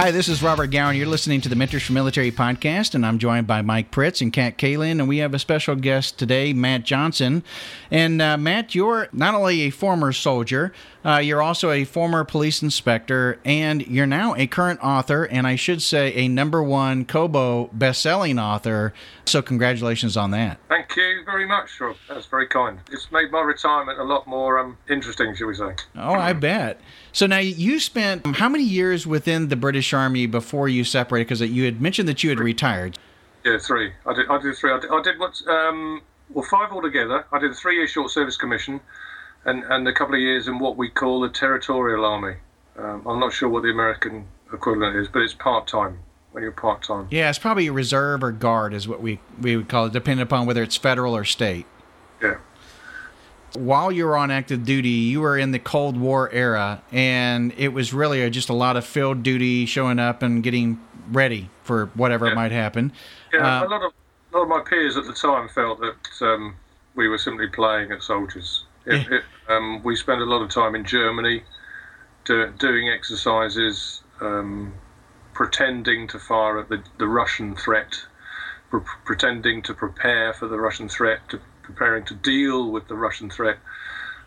Hi, this is Robert Gowin. You're listening to the Mentors for Military podcast, and I'm joined by Mike Pritts and Kat Kaelin, and we have a special guest today, Matt Johnson. And uh, Matt, you're not only a former soldier, uh, you're also a former police inspector, and you're now a current author, and I should say a number one Kobo best-selling author. So congratulations on that. Thank you very much, Rob. That's very kind. It's made my retirement a lot more um, interesting, shall we say? Oh, I bet. So now you spent how many years within the British Army before you separated? Because you had mentioned that you had retired. Yeah, three. I did. I did three. I did, I did what? Um, well, five altogether. I did a three-year short service commission, and and a couple of years in what we call the Territorial Army. Um, I'm not sure what the American equivalent is, but it's part-time when you're part-time. Yeah, it's probably reserve or guard is what we we would call it, depending upon whether it's federal or state. Yeah while you were on active duty, you were in the Cold War era, and it was really just a lot of field duty, showing up and getting ready for whatever yeah. might happen. Yeah, uh, a lot of a lot of my peers at the time felt that um, we were simply playing at soldiers. It, it, um, we spent a lot of time in Germany do, doing exercises, um, pretending to fire at the, the Russian threat, pre- pretending to prepare for the Russian threat, to preparing to deal with the Russian threat.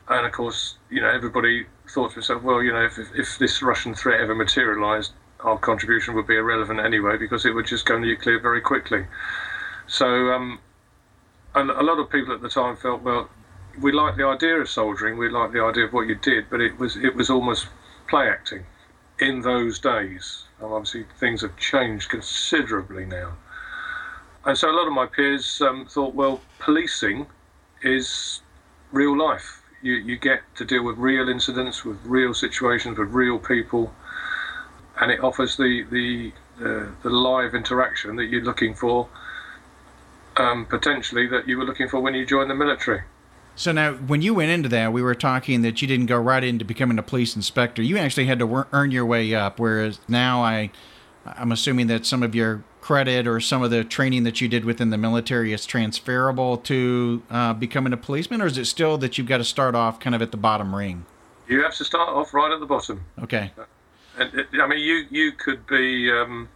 And of course, you know, everybody thought to himself, well, you know, if, if this Russian threat ever materialized, our contribution would be irrelevant anyway because it would just go nuclear very quickly. So um, a, a lot of people at the time felt, well, we like the idea of soldiering, we like the idea of what you did, but it was it was almost play acting in those days. And obviously, things have changed considerably now. And so a lot of my peers um, thought, well, policing is real life. You, you get to deal with real incidents, with real situations, with real people, and it offers the the uh, the live interaction that you're looking for, um, potentially that you were looking for when you joined the military. So now, when you went into that, we were talking that you didn't go right into becoming a police inspector. You actually had to earn your way up. Whereas now, I, I'm assuming that some of your credit or some of the training that you did within the military is transferable to uh, becoming a policeman, or is it still that you've got to start off kind of at the bottom ring? You have to start off right at the bottom. Okay. And I mean, you you could be um,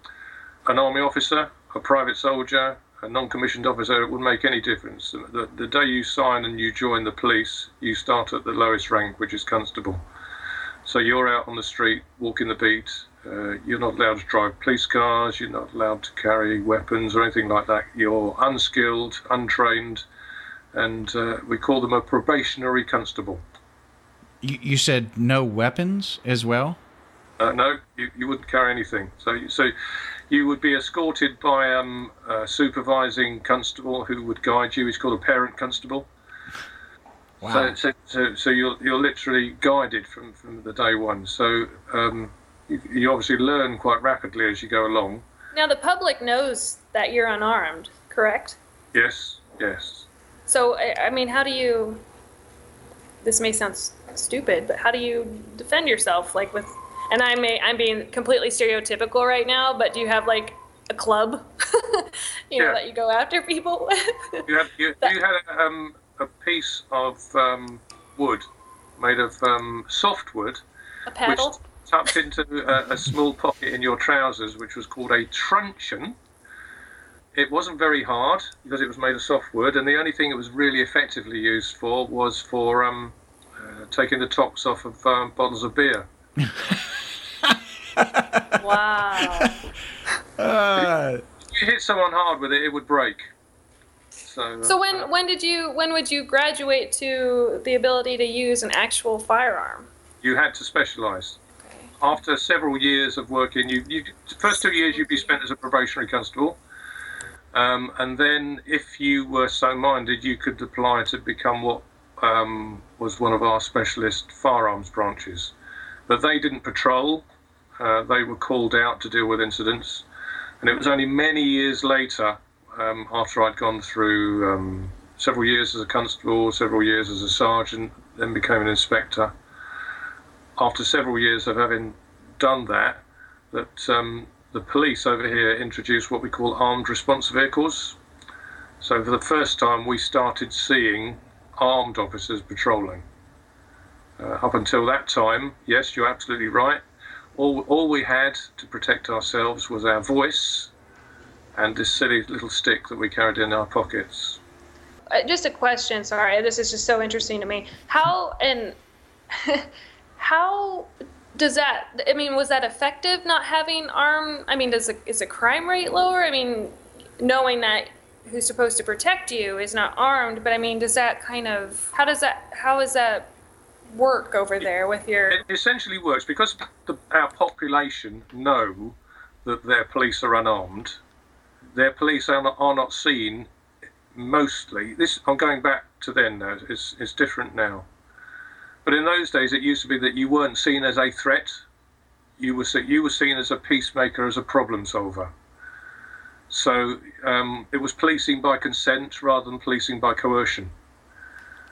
an army officer, a private soldier, a non-commissioned officer. It wouldn't make any difference. The, the day you sign and you join the police, you start at the lowest rank, which is constable. So you're out on the street, walking the beat, uh, you're not allowed to drive police cars. You're not allowed to carry weapons or anything like that. You're unskilled, untrained, and uh, we call them a probationary constable. You, you said no weapons as well. Uh, no, you, you wouldn't carry anything. So, so you would be escorted by um, a supervising constable who would guide you. He's called a parent constable. Wow. So, so, so, so you're, you're literally guided from, from the day one. So um, you, you obviously learn quite rapidly as you go along. Now, the public knows that you're unarmed, correct? Yes, yes. So, I mean, how do you. This may sound stupid, but how do you defend yourself? Like, with. And I may, I'm being completely stereotypical right now, but do you have, like, a club, you know, yeah. that you go after people with? you had, you, you had a, um, a piece of um, wood made of um, softwood. A paddle? Tucked into a, a small pocket in your trousers, which was called a truncheon. It wasn't very hard because it was made of soft wood, and the only thing it was really effectively used for was for um, uh, taking the tops off of um, bottles of beer. wow. Uh, if you hit someone hard with it, it would break. So, so when uh, when did you when would you graduate to the ability to use an actual firearm? You had to specialise after several years of working, you, you first two years you'd be spent as a probationary constable, um, and then if you were so minded, you could apply to become what um, was one of our specialist firearms branches. But they didn't patrol; uh, they were called out to deal with incidents, and it was only many years later, um, after I'd gone through um, several years as a constable, several years as a sergeant, then became an inspector after several years of having done that, that um, the police over here introduced what we call armed response vehicles. So for the first time, we started seeing armed officers patrolling. Uh, up until that time, yes, you're absolutely right. All, all we had to protect ourselves was our voice and this silly little stick that we carried in our pockets. Uh, just a question. Sorry, this is just so interesting to me. How and how does that? I mean, was that effective? Not having arm. I mean, does the, is the crime rate lower? I mean, knowing that who's supposed to protect you is not armed, but I mean, does that kind of how does that how is that work over there with your? It essentially works because the, our population know that their police are unarmed. Their police are not, are not seen mostly. This I'm going back to then now. It's, it's different now. But in those days, it used to be that you weren't seen as a threat. You were you were seen as a peacemaker, as a problem solver. So um, it was policing by consent rather than policing by coercion.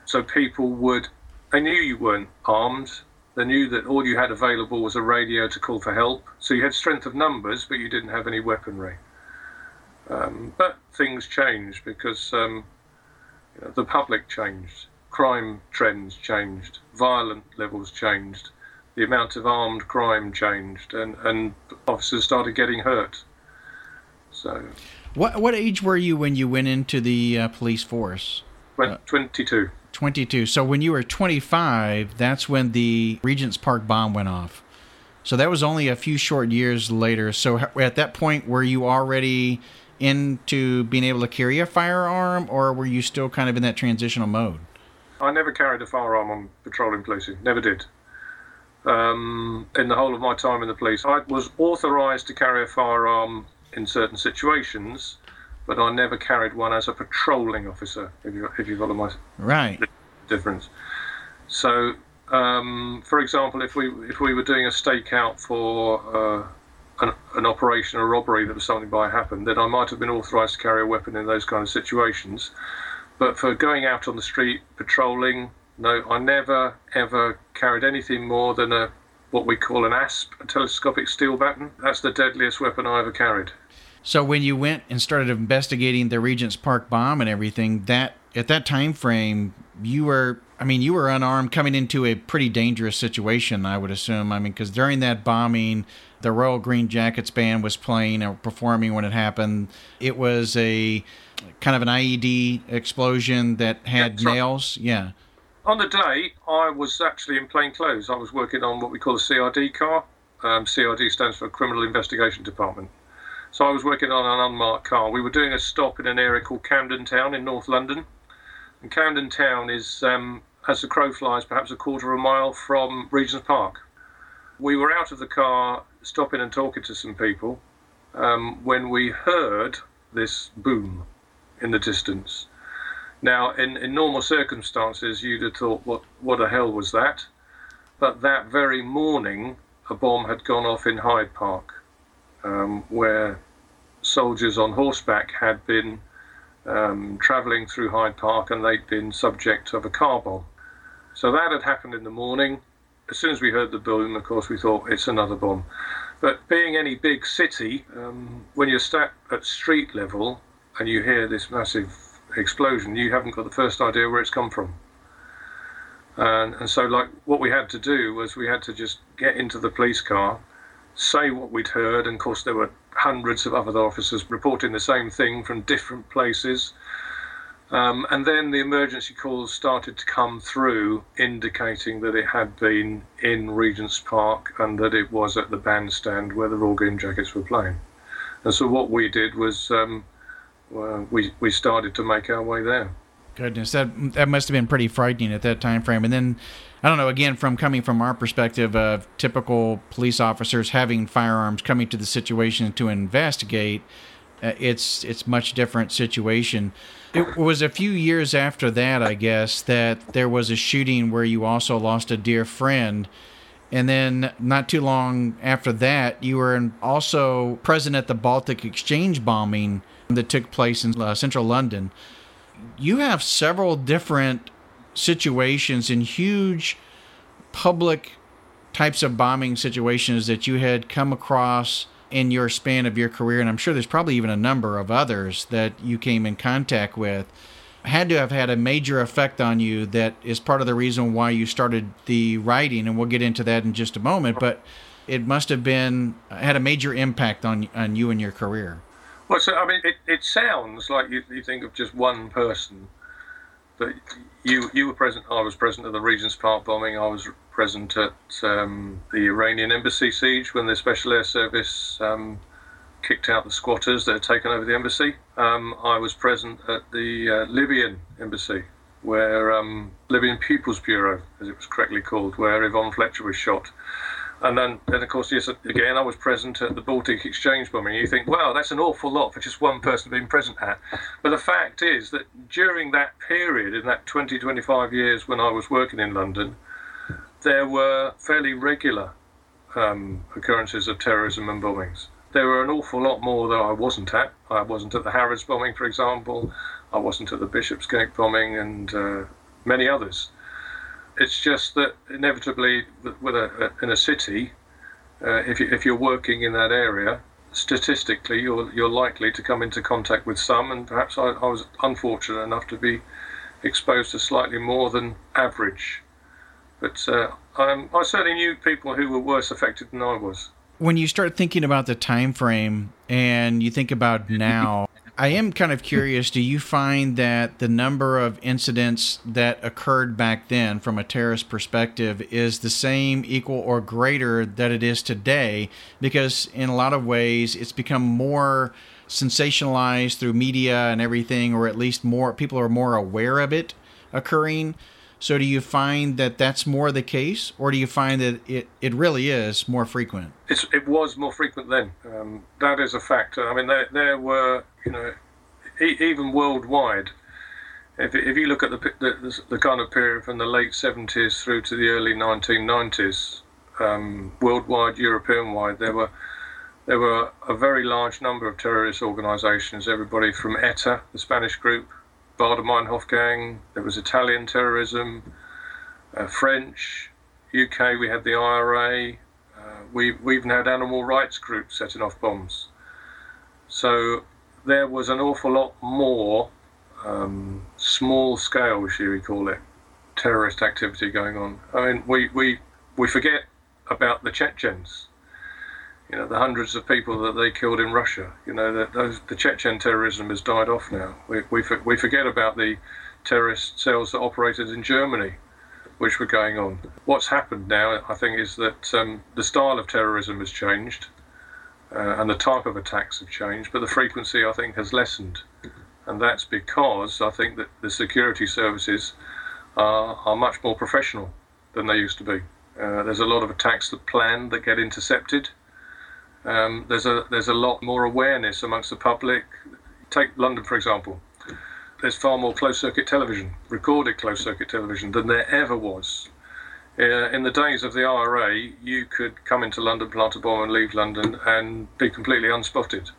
So people would, they knew you weren't armed. They knew that all you had available was a radio to call for help. So you had strength of numbers, but you didn't have any weaponry. Um, but things changed because um, you know, the public changed, crime trends changed, violent levels changed, the amount of armed crime changed, and, and officers started getting hurt. So, what what age were you when you went into the uh, police force? Uh, 22. 22. So when you were 25, that's when the Regent's Park bomb went off. So that was only a few short years later. So at that point, were you already into being able to carry a firearm, or were you still kind of in that transitional mode? I never carried a firearm on patrolling policing. Never did. Um, in the whole of my time in the police, I was authorised to carry a firearm in certain situations, but I never carried one as a patrolling officer. If you if you follow my right difference. So, um, for example, if we if we were doing a stakeout for uh, an, an, operation, a robbery that was something by happened, then I might have been authorised to carry a weapon in those kind of situations. But for going out on the street patrolling, no, I never ever carried anything more than a what we call an ASP, a telescopic steel baton. That's the deadliest weapon I ever carried. So when you went and started investigating the Regent's Park bomb and everything, that at that time frame, you were I mean, you were unarmed coming into a pretty dangerous situation, I would assume. I mean, because during that bombing, the Royal Green Jackets band was playing or performing when it happened. It was a kind of an IED explosion that had yeah, nails. Yeah. On the day, I was actually in plain clothes. I was working on what we call a CID car. Um, CID stands for Criminal Investigation Department. So I was working on an unmarked car. We were doing a stop in an area called Camden Town in North London. And Camden Town is, um, as the crow flies, perhaps a quarter of a mile from Regent's Park. We were out of the car, stopping and talking to some people, um, when we heard this boom in the distance. Now, in, in normal circumstances, you'd have thought, what, what the hell was that? But that very morning, a bomb had gone off in Hyde Park um, where soldiers on horseback had been um, travelling through Hyde Park and they'd been subject of a car bomb. So that had happened in the morning. As soon as we heard the boom, of course, we thought it's another bomb. But being any big city, um, when you're sat at street level and you hear this massive explosion, you haven't got the first idea where it's come from. And, and so, like, what we had to do was we had to just get into the police car, say what we'd heard, and of course there were hundreds of other officers reporting the same thing from different places. Um, and then the emergency calls started to come through, indicating that it had been in Regent's Park and that it was at the bandstand where the Royal Green Jackets were playing. And so what we did was um, we we started to make our way there. Goodness, that that must have been pretty frightening at that time frame. And then I don't know. Again, from coming from our perspective of typical police officers having firearms, coming to the situation to investigate, it's it's much different situation. It was a few years after that, I guess, that there was a shooting where you also lost a dear friend. And then, not too long after that, you were also present at the Baltic Exchange bombing that took place in uh, central London. You have several different situations in huge public types of bombing situations that you had come across in your span of your career, and I'm sure there's probably even a number of others that you came in contact with, had to have had a major effect on you that is part of the reason why you started the writing, and we'll get into that in just a moment. But it must have been had a major impact on on you and your career. Well, so I mean, it, it sounds like you, you think of just one person, but you you were present. I was present at the Regent's Park bombing. I was present at um, the Iranian embassy siege when the Special Air Service um, kicked out the squatters that had taken over the embassy. Um, I was present at the uh, Libyan embassy, where um, Libyan People's Bureau, as it was correctly called, where Yvonne Fletcher was shot. And then, then of course, yes, again, I was present at the Baltic Exchange bombing. You think, wow, that's an awful lot for just one person being present at. But the fact is that during that period, in that 20, 25 years when I was working in London, there were fairly regular um, occurrences of terrorism and bombings. There were an awful lot more that I wasn't at. I wasn't at the Harrods bombing, for example. I wasn't at the Bishopsgate bombing and uh, many others. It's just that inevitably, with a, in a city, uh, if, you, if you're working in that area, statistically, you're, you're likely to come into contact with some, and perhaps I, I was unfortunate enough to be exposed to slightly more than average. But uh, I certainly knew people who were worse affected than I was. When you start thinking about the time frame and you think about now, I am kind of curious. Do you find that the number of incidents that occurred back then, from a terrorist perspective, is the same, equal, or greater that it is today? Because in a lot of ways, it's become more sensationalized through media and everything, or at least more people are more aware of it occurring. So, do you find that that's more the case, or do you find that it, it really is more frequent? It's, it was more frequent then. Um, that is a factor. I mean, there, there were, you know, e- even worldwide, if, if you look at the, the, the kind of period from the late 70s through to the early 1990s, um, worldwide, European wide, there were there were a very large number of terrorist organisations. Everybody from ETA, the Spanish group, Baader-Meinhof gang, there was Italian terrorism, uh, French, UK, we had the IRA, uh, we, we even had animal rights groups setting off bombs. So there was an awful lot more um, small scale, should we call it, terrorist activity going on. I mean, we, we, we forget about the Chechens you know, the hundreds of people that they killed in Russia. You know, that those, the Chechen terrorism has died off now. We, we, we forget about the terrorist cells that operated in Germany, which were going on. What's happened now, I think, is that um, the style of terrorism has changed uh, and the type of attacks have changed, but the frequency, I think, has lessened. And that's because I think that the security services are, are much more professional than they used to be. Uh, there's a lot of attacks that plan that get intercepted um, there's a there's a lot more awareness amongst the public. Take London for example. There's far more closed-circuit television, recorded closed-circuit television, than there ever was. Uh, in the days of the IRA, you could come into London, plant a bomb, and leave London and be completely unspotted.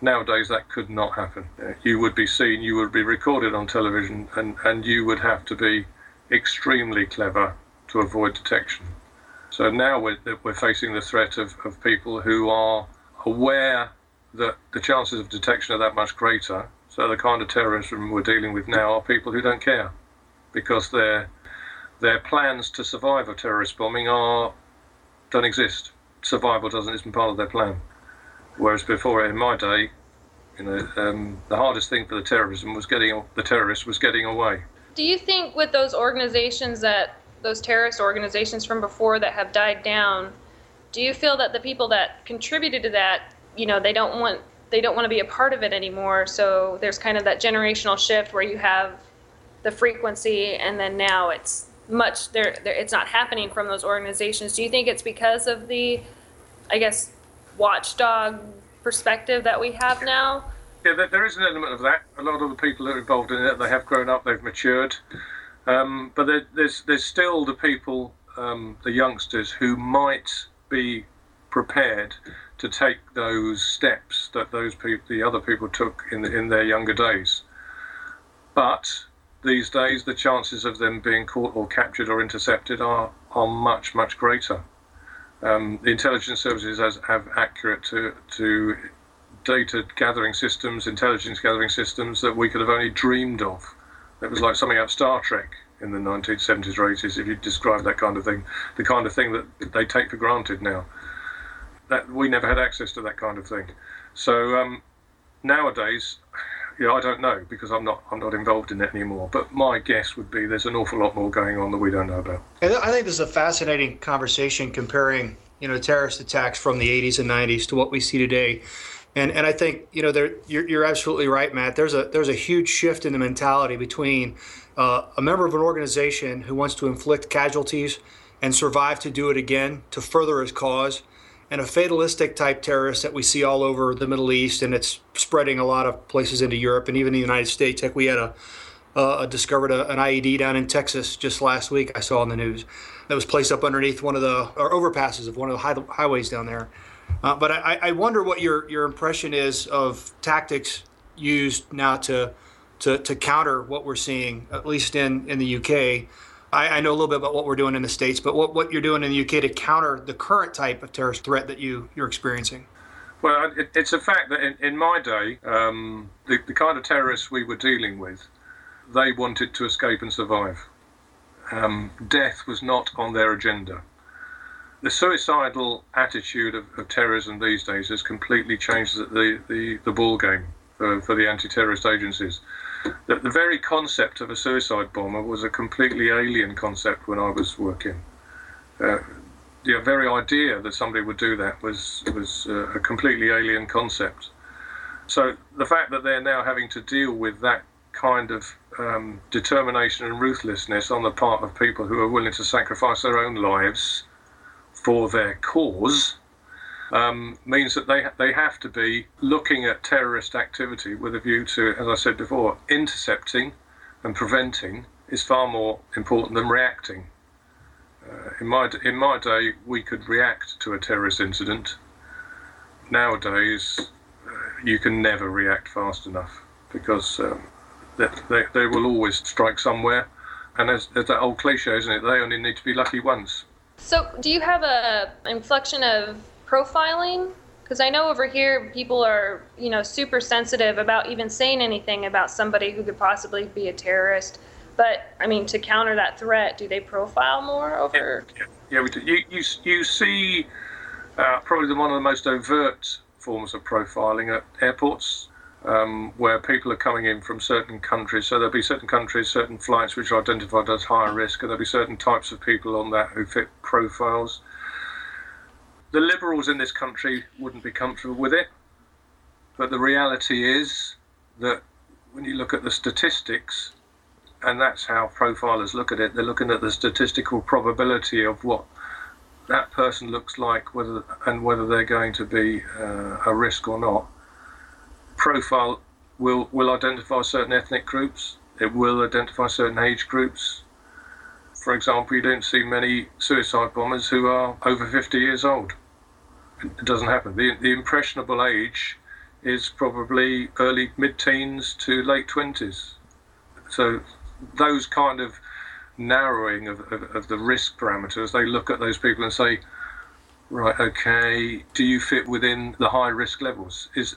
Nowadays, that could not happen. You would be seen, you would be recorded on television, and, and you would have to be extremely clever to avoid detection. So now we're, we're facing the threat of, of people who are aware that the chances of detection are that much greater. So the kind of terrorism we're dealing with now are people who don't care because their their plans to survive a terrorist bombing are don't exist. Survival doesn't isn't part of their plan. Whereas before, in my day, you know, um, the hardest thing for the terrorism was getting the terrorists was getting away. Do you think with those organizations that those terrorist organizations from before that have died down, do you feel that the people that contributed to that, you know, they don't want they don't want to be a part of it anymore? So there's kind of that generational shift where you have the frequency, and then now it's much there. It's not happening from those organizations. Do you think it's because of the, I guess, watchdog perspective that we have now? Yeah, there is an element of that. A lot of the people that are involved in it, they have grown up, they've matured. Um, but there, there's there's still the people, um, the youngsters who might be prepared to take those steps that those the other people took in in their younger days. But these days, the chances of them being caught or captured or intercepted are are much much greater. Um, the intelligence services has, have accurate to to data gathering systems, intelligence gathering systems that we could have only dreamed of it was like something out of Star Trek in the 1970s or 80s, if you describe that kind of thing, the kind of thing that they take for granted now. that we never had access to that kind of thing. So um, nowadays, yeah, I don't know because I'm not I'm not involved in it anymore. But my guess would be there's an awful lot more going on that we don't know about. I think this is a fascinating conversation comparing you know terrorist attacks from the 80s and 90s to what we see today. And, and I think you know there, you're, you're absolutely right, Matt. There's a there's a huge shift in the mentality between uh, a member of an organization who wants to inflict casualties and survive to do it again to further his cause, and a fatalistic type terrorist that we see all over the Middle East, and it's spreading a lot of places into Europe and even the United States. Like we had a uh, discovered a, an IED down in Texas just last week. I saw on the news that was placed up underneath one of the or overpasses of one of the high, highways down there. Uh, but I, I wonder what your, your impression is of tactics used now to, to, to counter what we're seeing, at least in, in the UK. I, I know a little bit about what we're doing in the States, but what, what you're doing in the UK to counter the current type of terrorist threat that you, you're experiencing. Well, it, it's a fact that in, in my day, um, the, the kind of terrorists we were dealing with, they wanted to escape and survive. Um, death was not on their agenda the suicidal attitude of, of, terrorism these days has completely changed the, the, the ball game for, for the anti-terrorist agencies. The, the very concept of a suicide bomber was a completely alien concept when I was working. Uh, the very idea that somebody would do that was was uh, a completely alien concept. So the fact that they're now having to deal with that kind of um, determination and ruthlessness on the part of people who are willing to sacrifice their own lives for their cause um, means that they they have to be looking at terrorist activity with a view to, as I said before, intercepting and preventing is far more important than reacting. Uh, in my in my day, we could react to a terrorist incident. Nowadays, uh, you can never react fast enough because um, they, they, they will always strike somewhere. And as, as that old cliche, isn't it? They only need to be lucky once. So, do you have a inflection of profiling? Because I know over here people are, you know, super sensitive about even saying anything about somebody who could possibly be a terrorist. But I mean, to counter that threat, do they profile more over? Yeah, yeah, we do. You you, you see uh, probably one of the most overt forms of profiling at airports um, where people are coming in from certain countries. So there'll be certain countries, certain flights which are identified as higher risk, and there'll be certain types of people on that who fit profiles. The liberals in this country wouldn't be comfortable with it, but the reality is that when you look at the statistics, and that's how profilers look at it, they're looking at the statistical probability of what that person looks like, whether and whether they're going to be uh, a risk or not profile will will identify certain ethnic groups. It will identify certain age groups. For example, you don't see many suicide bombers who are over 50 years old. It doesn't happen. The, the impressionable age is probably early mid-teens to late 20s. So those kind of narrowing of, of, of the risk parameters, they look at those people and say, Right. Okay. Do you fit within the high risk levels? Is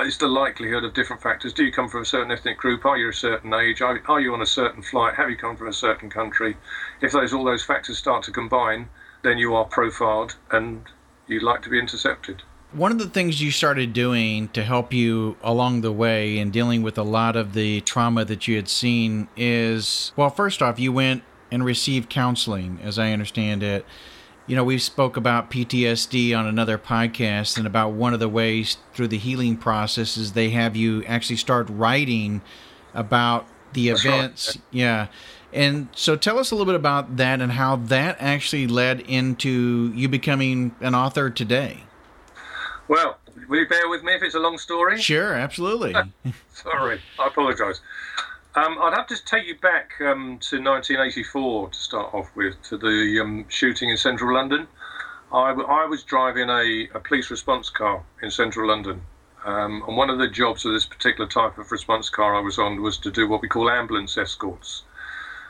is the likelihood of different factors? Do you come from a certain ethnic group? Are you a certain age? Are, are you on a certain flight? Have you come from a certain country? If those all those factors start to combine, then you are profiled and you'd like to be intercepted. One of the things you started doing to help you along the way in dealing with a lot of the trauma that you had seen is well, first off, you went and received counseling, as I understand it you know, we spoke about PTSD on another podcast and about one of the ways through the healing process is they have you actually start writing about the events. Right. Yeah. And so tell us a little bit about that and how that actually led into you becoming an author today. Well, will you bear with me if it's a long story? Sure, absolutely. Sorry, I apologise. Um, I'd have to take you back um, to 1984 to start off with, to the um, shooting in central London. I, I was driving a, a, police response car in central London. Um, and one of the jobs of this particular type of response car I was on was to do what we call ambulance escorts.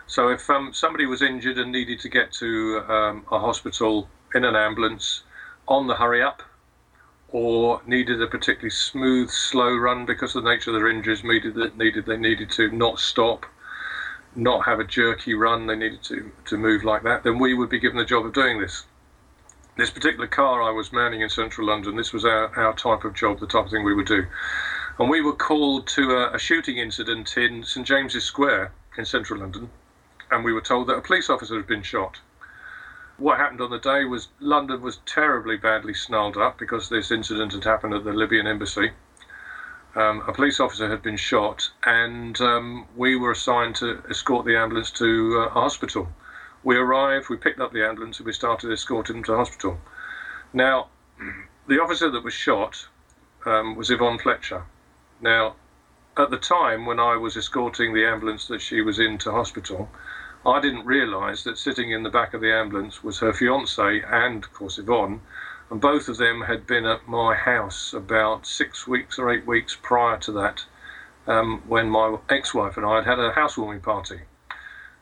So if um, somebody was injured and needed to get to um, a hospital in an ambulance on the hurry up, or needed a particularly smooth, slow run because of the nature of their injuries. Needed that needed they needed to not stop, not have a jerky run. They needed to to move like that. Then we would be given the job of doing this. this particular car I was manning in central London, this was our, our type of job, the type of thing we would do. And we were called to a, a shooting incident in St James's Square in central London, and we were told that a police officer had been shot. What happened on the day was London was terribly badly snarled up because this incident had happened at the Libyan embassy. Um, a police officer had been shot, and um, we were assigned to escort the ambulance to uh, a hospital. We arrived, we picked up the ambulance, and we started escorting him to hospital. Now, the officer that was shot um, was Yvonne Fletcher. Now, at the time when I was escorting the ambulance that she was in to hospital, I didn't realise that sitting in the back of the ambulance was her fiance and, of course, Yvonne, and both of them had been at my house about six weeks or eight weeks prior to that, um, when my ex-wife and I had had a housewarming party,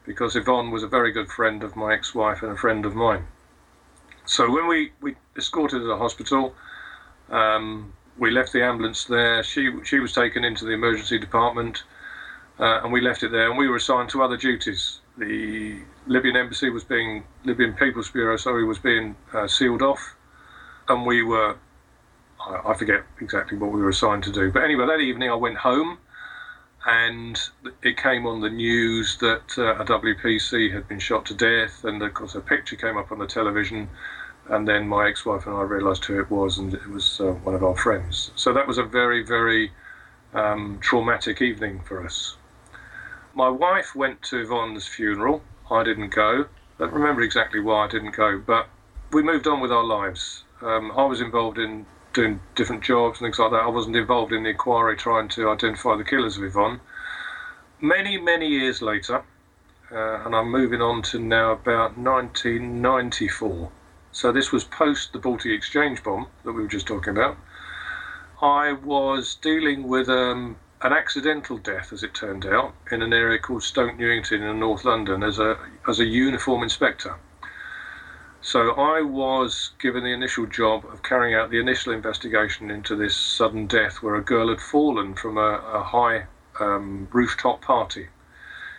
because Yvonne was a very good friend of my ex-wife and a friend of mine. So when we, we escorted her to the hospital, um, we left the ambulance there. She she was taken into the emergency department, uh, and we left it there. And we were assigned to other duties. The Libyan embassy was being Libyan People's Bureau, sorry, was being uh, sealed off, and we were I, I forget exactly what we were assigned to do. But anyway, that evening I went home, and it came on the news that uh, a WPC had been shot to death, and of course a picture came up on the television and then my ex-wife and I realised who it was, and it was uh, one of our friends. So that was a very, very um, traumatic evening for us. My wife went to Yvonne's funeral. I didn't go. I don't remember exactly why I didn't go, but we moved on with our lives. Um, I was involved in doing different jobs and things like that. I wasn't involved in the inquiry trying to identify the killers of Yvonne. Many, many years later, uh, and I'm moving on to now about 1994 so this was post the Baltic Exchange bomb that we were just talking about. I was dealing with um, an accidental death, as it turned out, in an area called Stoke Newington in North London as a as a uniform inspector. So I was given the initial job of carrying out the initial investigation into this sudden death, where a girl had fallen from a, a high um, rooftop party.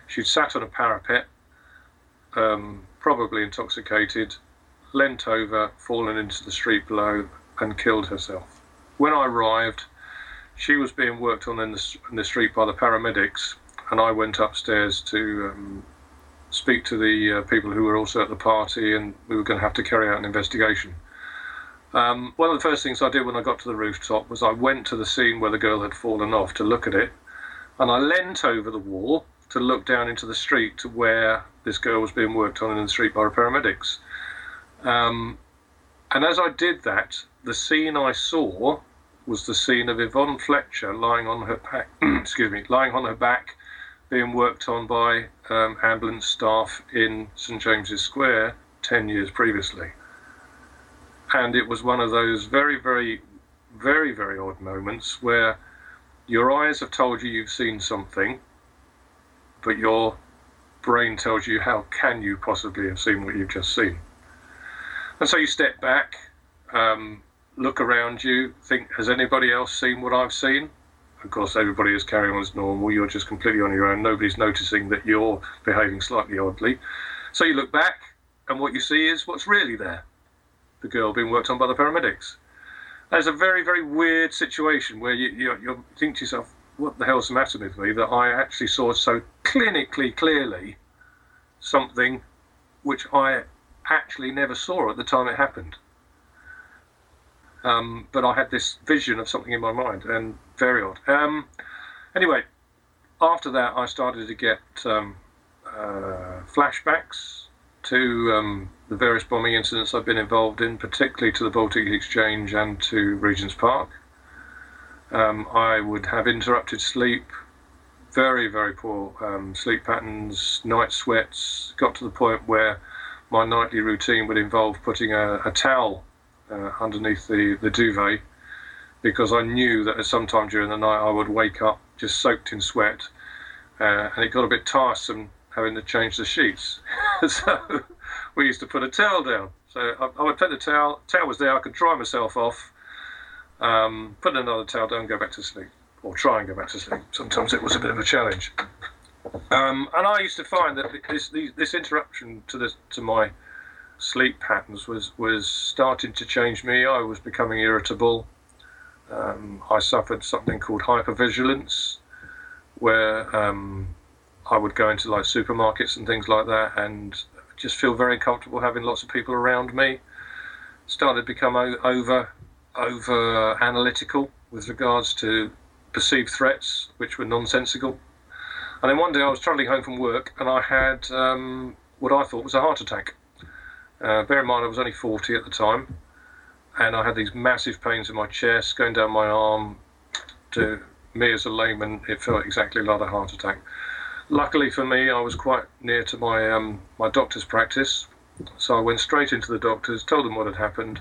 She'd sat on a parapet, um, probably intoxicated, leant over, fallen into the street below, and killed herself. When I arrived, she was being worked on in the, in the street by the paramedics, and I went upstairs to um, speak to the uh, people who were also at the party, and we were going to have to carry out an investigation. Um, one of the first things I did when I got to the rooftop was I went to the scene where the girl had fallen off to look at it, and I leant over the wall to look down into the street to where this girl was being worked on in the street by the paramedics. Um, and as I did that, the scene I saw was the scene of Yvonne Fletcher lying on her back, excuse me, lying on her back, being worked on by um, ambulance staff in St James's Square ten years previously. And it was one of those very, very, very, very odd moments where your eyes have told you you've seen something, but your brain tells you how can you possibly have seen what you've just seen. And so you step back, um, look around you, think, has anybody else seen what I've seen? Of course, everybody is carrying on as normal. You're just completely on your own. Nobody's noticing that you're behaving slightly oddly. So you look back, and what you see is what's really there the girl being worked on by the paramedics. That's a very, very weird situation where you, you, you think to yourself, what the hell's the matter with me that I actually saw so clinically clearly something which I actually never saw at the time it happened. Um, but I had this vision of something in my mind, and very odd. Um, anyway, after that, I started to get um, uh, flashbacks to um, the various bombing incidents I've been involved in, particularly to the Baltic Exchange and to Regent's Park. Um, I would have interrupted sleep, very, very poor um, sleep patterns, night sweats, got to the point where my nightly routine would involve putting a, a towel uh, underneath the, the duvet because I knew that at some time during the night I would wake up just soaked in sweat uh, and it got a bit tiresome having to change the sheets. so we used to put a towel down. So I, I, would put the towel, towel was there, I could dry myself off, um, put another towel down, go back to sleep, or try and go back to sleep. Sometimes it was a bit of a challenge. Um, and I used to find that this, this interruption to this to my sleep patterns was was starting to change me. I was becoming irritable. Um, I suffered something called hypervigilance, where um, I would go into like supermarkets and things like that, and just feel very comfortable having lots of people around me. Started to become over over analytical with regards to perceived threats, which were nonsensical. And then one day I was travelling home from work, and I had um, what I thought was a heart attack. Uh, bear in mind, I was only 40 at the time, and I had these massive pains in my chest, going down my arm. To me, as a layman, it felt exactly like a heart attack. Luckily for me, I was quite near to my um, my doctor's practice, so I went straight into the doctors, told them what had happened.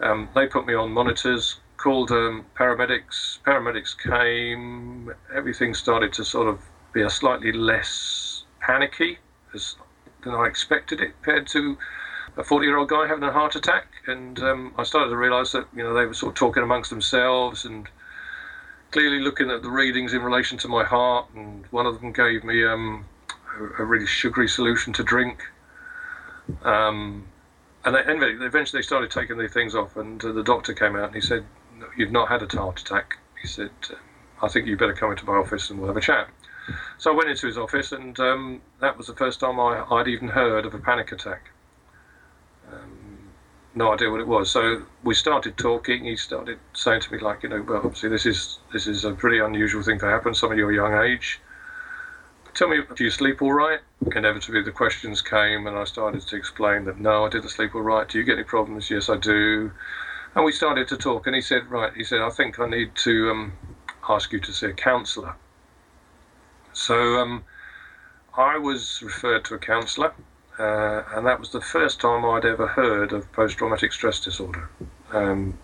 Um, they put me on monitors, called um, paramedics. Paramedics came. Everything started to sort of be a slightly less panicky as, than I expected it compared to a 40 year old guy having a heart attack. And um, I started to realise that you know they were sort of talking amongst themselves and clearly looking at the readings in relation to my heart. And one of them gave me um, a, a, really sugary solution to drink. Um, and they, eventually they started taking the things off, and uh, the doctor came out and he said, "You've not had a heart attack." He said, "I think you better come into my office and we'll have a chat." So I went into his office, and um, that was the first time I, would even heard of a panic attack. No idea what it was. So we started talking. He started saying to me, like, you know, well, obviously this is this is a pretty unusual thing to happen. Some of your young age. Tell me, do you sleep all right? Inevitably, the questions came, and I started to explain that no, I didn't sleep all right. Do you get any problems? Yes, I do. And we started to talk, and he said, right, he said, I think I need to um, ask you to see a counsellor. So um, I was referred to a counsellor, uh, and that was the first time I'd ever heard of post traumatic stress disorder. Um,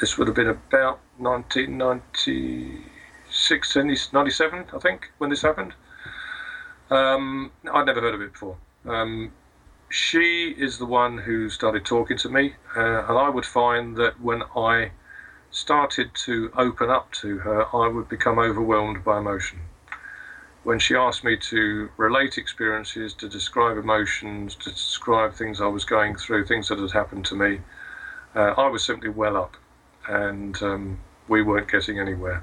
this would have been about 1996, 97, I think, when this happened. Um, I'd never heard of it before. Um, she is the one who started talking to me, uh, and I would find that when I started to open up to her, I would become overwhelmed by emotion when she asked me to relate experiences, to describe emotions, to describe things I was going through, things that had happened to me, uh, I was simply well up, and um, we weren't getting anywhere.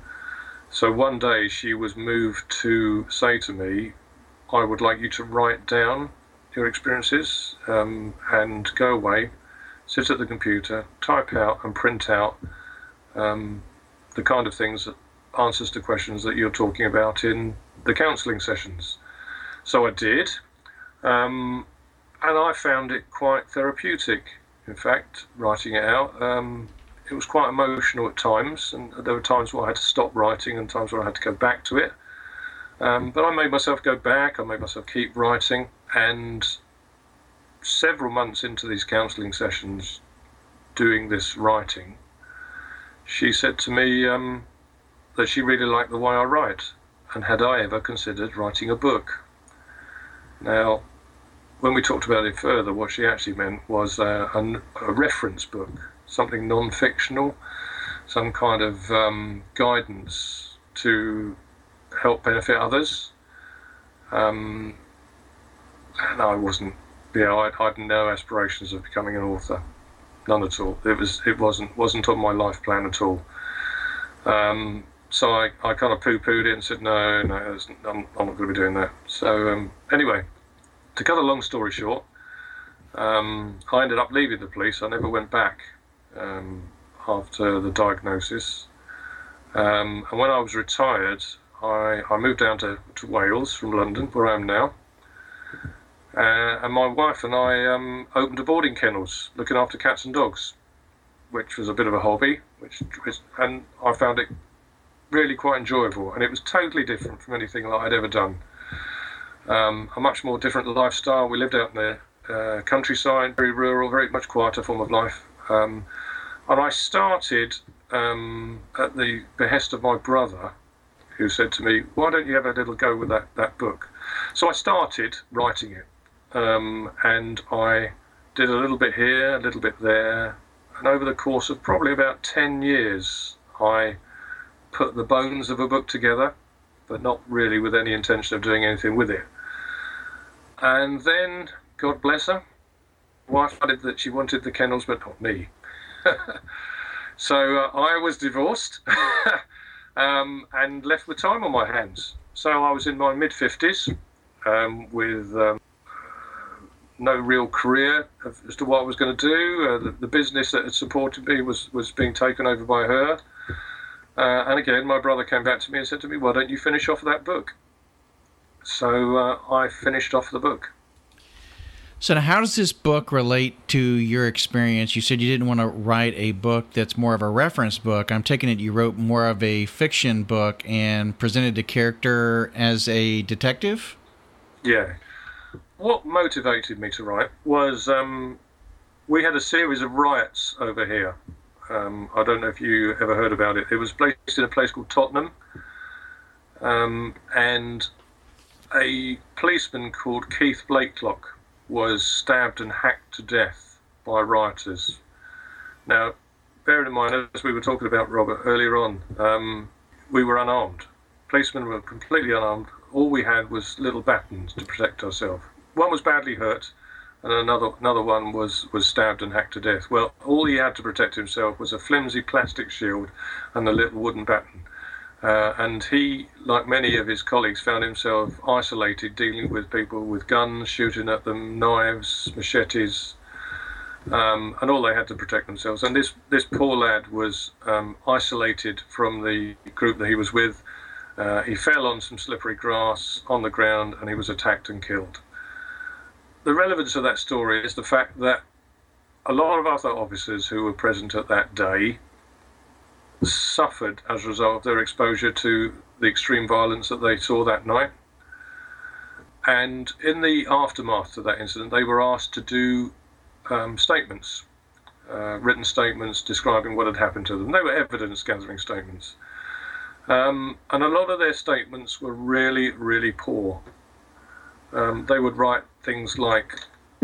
So one day she was moved to say to me, I would like you to write down your experiences um, and go away, sit at the computer, type out and print out um, the kind of things that answers to questions that you're talking about in the counselling sessions. So I did, um, and I found it quite therapeutic. In fact, writing it out, um, it was quite emotional at times, and there were times where I had to stop writing and times where I had to go back to it. Um, but I made myself go back, I made myself keep writing, and several months into these counselling sessions, doing this writing, she said to me um, that she really liked the way I write and had I ever considered writing a book? Now, when we talked about it further, what she actually meant was uh, a, a, reference book, something non fictional, some kind of um, guidance to help benefit others. Um, and I wasn't, yeah, I, I had no aspirations of becoming an author, none at all. It was, it wasn't, wasn't on my life plan at all. Um, so I, I kind of poo pooed it and said, no, no, I'm, I'm not going to be doing that. So, um, anyway, to cut a long story short, um, I ended up leaving the police. I never went back um, after the diagnosis. Um, and when I was retired, I, I moved down to, to Wales from London, where I am now. Uh, and my wife and I um, opened a boarding kennels looking after cats and dogs, which was a bit of a hobby. Which, and I found it really quite enjoyable, and it was totally different from anything that I'd ever done. Um, a much more different lifestyle. We lived out in the uh, countryside, very rural, very much quieter form of life. Um, and I started um, at the behest of my brother, who said to me, "Why don't you have a little go with that that book?" So I started writing it, um, and I did a little bit here, a little bit there, and over the course of probably about ten years, I put the bones of a book together, but not really with any intention of doing anything with it. And then, God bless her, wife decided that she wanted the kennels, but not me. so uh, I was divorced um, and left with time on my hands. So I was in my mid 50s um, with um, no real career as to what I was going to do. Uh, the, the, business that had supported me was, was being taken over by her. Uh, and again, my brother came back to me and said to me, Why don't you finish off that book? So uh, I finished off the book. So, now how does this book relate to your experience? You said you didn't want to write a book that's more of a reference book. I'm taking it you wrote more of a fiction book and presented the character as a detective? Yeah. What motivated me to write was um, we had a series of riots over here. Um, I don't know if you ever heard about it. It was placed in a place called Tottenham. Um, and a policeman called Keith Blakelock was stabbed and hacked to death by rioters. Now, bearing in mind, as we were talking about Robert earlier on, um, we were unarmed. Policemen were completely unarmed. All we had was little batons to protect ourselves. One was badly hurt, and another another one was, was stabbed and hacked to death. Well, all he had to protect himself was a flimsy plastic shield and a little wooden baton. Uh, and he, like many of his colleagues, found himself isolated dealing with people with guns, shooting at them, knives, machetes, um, and all they had to protect themselves. And this, this poor lad was um, isolated from the group that he was with. Uh, he fell on some slippery grass on the ground and he was attacked and killed. The relevance of that story is the fact that a lot of other officers who were present at that day suffered as a result of their exposure to the extreme violence that they saw that night. And in the aftermath of that incident, they were asked to do um, statements, uh, written statements describing what had happened to them. They were evidence gathering statements. Um, and a lot of their statements were really, really poor. Um, they would write things like,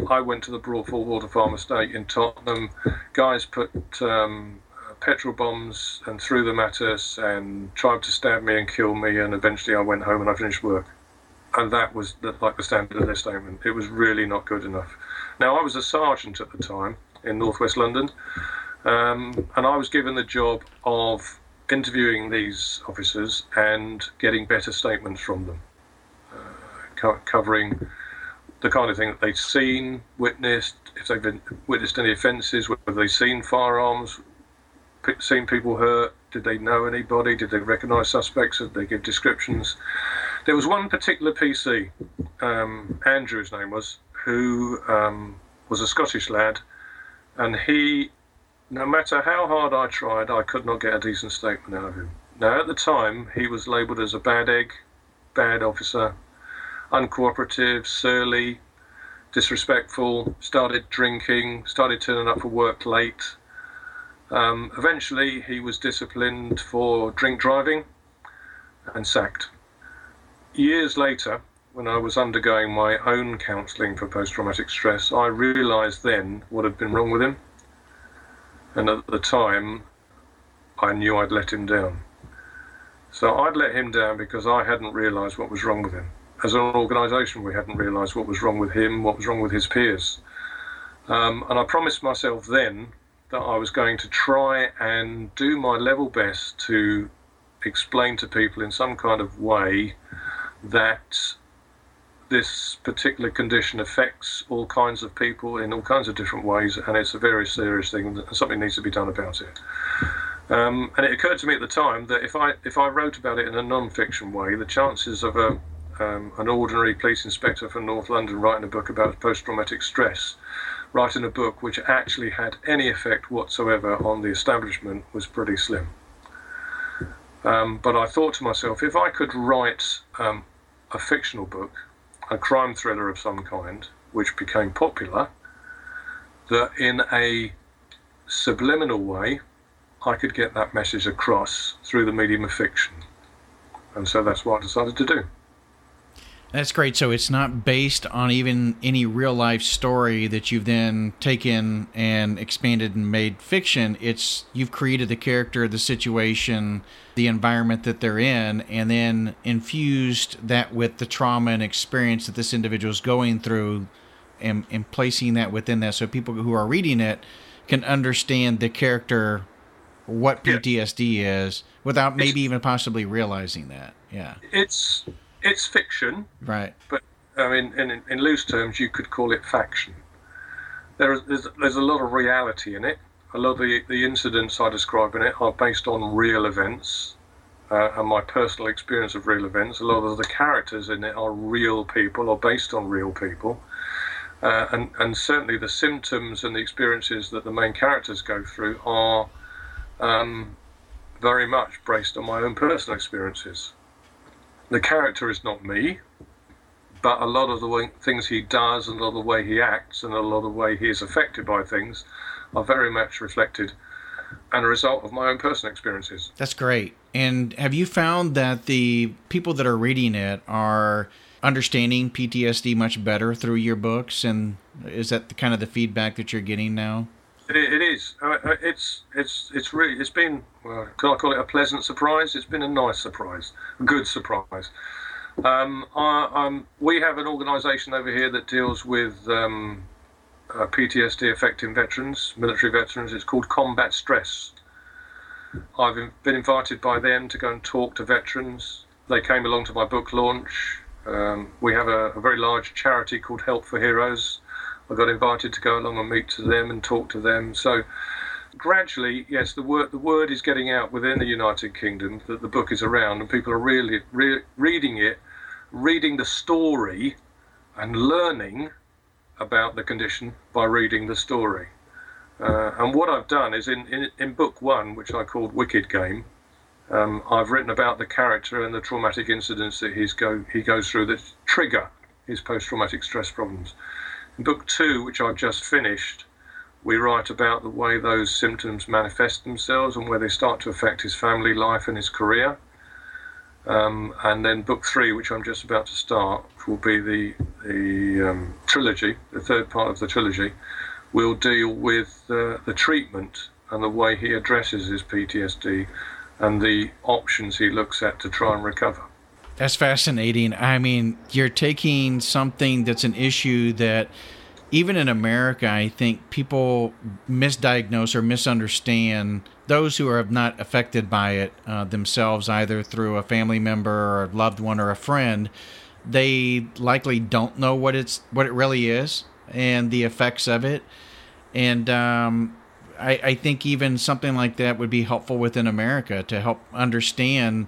I went to the Broadford Water Farm Estate in Tottenham. Guys put um, petrol bombs and threw them at us and tried to stab me and kill me. And eventually I went home and I finished work. And that was the, like the standard of their statement. It was really not good enough. Now, I was a sergeant at the time in northwest London, um, and I was given the job of interviewing these officers and getting better statements from them, uh, co- covering the kind of thing that they'd seen, witnessed, if they've been witnessed any offences, whether they've seen firearms, seen people hurt? Did they know anybody? Did they recognise suspects? Did they give descriptions? There was one particular PC, um, name was, who um, was a Scottish lad, and he, no matter how hard I tried, I could not get a decent statement out of him. Now, at the time, he was labelled as a bad egg, bad officer, uncooperative, surly, disrespectful, started drinking, started turning up for work late, um, eventually, he was disciplined for drink driving and sacked. Years later, when I was undergoing my own counselling for post traumatic stress, I realised then what had been wrong with him. And at the time, I knew I'd let him down. So I'd let him down because I hadn't realised what was wrong with him. As an organisation, we hadn't realised what was wrong with him, what was wrong with his peers. Um, and I promised myself then that I was going to try and do my level best to explain to people in some kind of way that this particular condition affects all kinds of people in all kinds of different ways, and it's a very serious thing, and something needs to be done about it. Um, and it occurred to me at the time that if I if I wrote about it in a non-fiction way, the chances of a um, an ordinary police inspector from North London writing a book about post-traumatic stress writing a book which actually had any effect whatsoever on the establishment was pretty slim. Um, but I thought to myself, if I could write um, a fictional book, a crime thriller of some kind, which became popular, that in a subliminal way, I could get that message across through the medium of fiction. And so that's what I decided to do. That's great. So it's not based on even any real life story that you've then taken and expanded and made fiction. It's you've created the character, the situation, the environment that they're in, and then infused that with the trauma and experience that this individual is going through and, and placing that within that so people who are reading it can understand the character, what PTSD yeah. is, without maybe it's, even possibly realizing that. Yeah. It's it's fiction, right? But I mean, in, in loose terms, you could call it faction. There is there's, there's a lot of reality in it. A lot of the, the incidents I describe in it are based on real events uh, and my personal experience of real events. A lot of the characters in it are real people or based on real people. Uh, and, and certainly the symptoms and the experiences that the main characters go through are um, very much based on my own personal experiences. The character is not me, but a lot of the way, things he does and a lot of the way he acts and a lot of the way he is affected by things are very much reflected and a result of my own personal experiences. That's great. And have you found that the people that are reading it are understanding PTSD much better through your books? And is that the, kind of the feedback that you're getting now? It, is. Uh, uh, it's it's it's really it's been. Well, can I call it a pleasant surprise? It's been a nice surprise, a good surprise. Um, I, um, we have an organisation over here that deals with um, uh, PTSD affecting veterans, military veterans. It's called Combat Stress. I've been invited by them to go and talk to veterans. They came along to my book launch. Um, we have a, a, very large charity called Help for Heroes. I got invited to go along and meet to them and talk to them. So gradually, yes, the word the word is getting out within the United Kingdom that the book is around, and people are really re- reading it, reading the story, and learning about the condition by reading the story. Uh, and what I've done is in, in, in, book one, which I called Wicked Game, um, I've written about the character and the traumatic incidents that he's go, he goes through that trigger his post traumatic stress problems. In book two, which I've just finished, we write about the way those symptoms manifest themselves and where they start to affect his family life and his career. Um, and then book three, which I'm just about to start, will be the the um, trilogy, the third part of the trilogy, will deal with uh, the treatment and the way he addresses his PTSD and the options he looks at to try and recover. That's fascinating. I mean, you're taking something that's an issue that even in America, I think people misdiagnose or misunderstand those who are not affected by it uh, themselves, either through a family member or a loved one or a friend. They likely don't know what it's what it really is and the effects of it. And um, I, I think even something like that would be helpful within America to help understand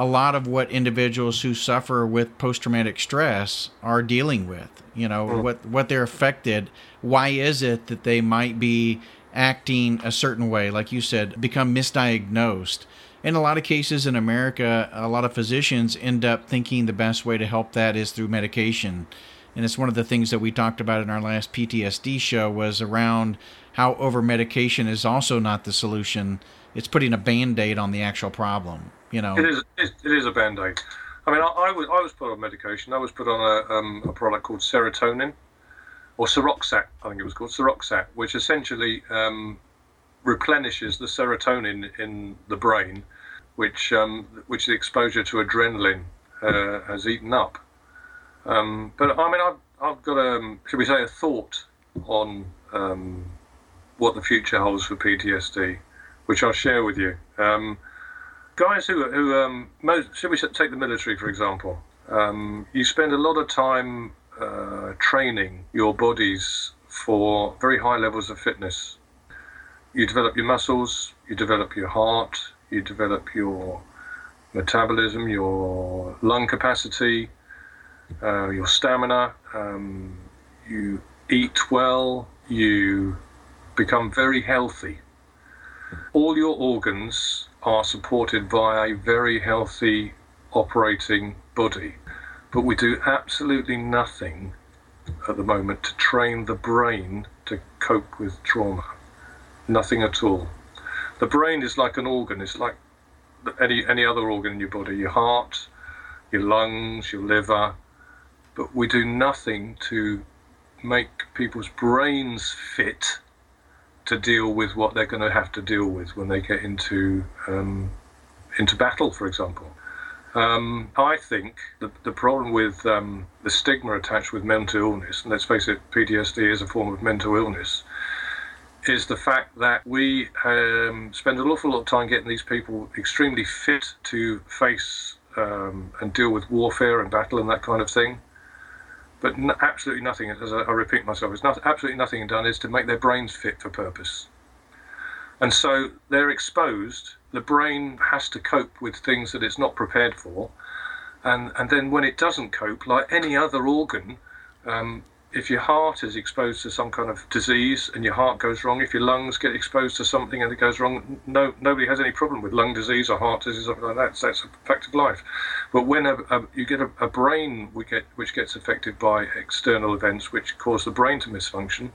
a lot of what individuals who suffer with post traumatic stress are dealing with. You know, mm. what what they're affected. Why is it that they might be acting a certain way, like you said, become misdiagnosed? In a lot of cases in America, a lot of physicians end up thinking the best way to help that is through medication and it's one of the things that we talked about in our last PTSD show was around how over medication is also not the solution. It's putting a band-aid on the actual problem. You know, it is. It is a band-aid. I mean, I, I, was I was put on medication. I was put on a, um, a product called serotonin, or Seroxat, I think it was called Seroxat, which essentially um, replenishes the serotonin in the brain, which um, which the exposure to adrenaline uh, has eaten up. Um, but I mean, I've, I've got a, um, should we say, a thought on um, what the future holds for PTSD, which I'll share with you. Um, guys who, who um, most, should we take the military for example? Um, you spend a lot of time uh, training your bodies for very high levels of fitness. You develop your muscles, you develop your heart, you develop your metabolism, your lung capacity, uh, your stamina, um, you eat well, you become very healthy. All your organs are supported by a very healthy operating body, but we do absolutely nothing at the moment to train the brain to cope with trauma. Nothing at all. The brain is like an organ, it's like any, any other organ in your body your heart, your lungs, your liver, but we do nothing to make people's brains fit to deal with what they're going to have to deal with when they get into um, into battle, for example. Um, I think the, the problem with um, the stigma attached with mental illness, and let's face it, PTSD is a form of mental illness, is the fact that we um, spend an awful lot of time getting these people extremely fit to face um, and deal with warfare and battle and that kind of thing. But n- absolutely nothing, as I, I repeat myself, is not, absolutely nothing done is to make their brains fit for purpose. And so they're exposed. The brain has to cope with things that it's not prepared for. And, and then when it doesn't cope, like any other organ, um, if your heart is exposed to some kind of disease and your heart goes wrong, if your lungs get exposed to something and it goes wrong, no, nobody has any problem with lung disease or heart disease or something like that. So that's a fact of life. But when a, a, you get a, a brain get, which gets affected by external events which cause the brain to misfunction,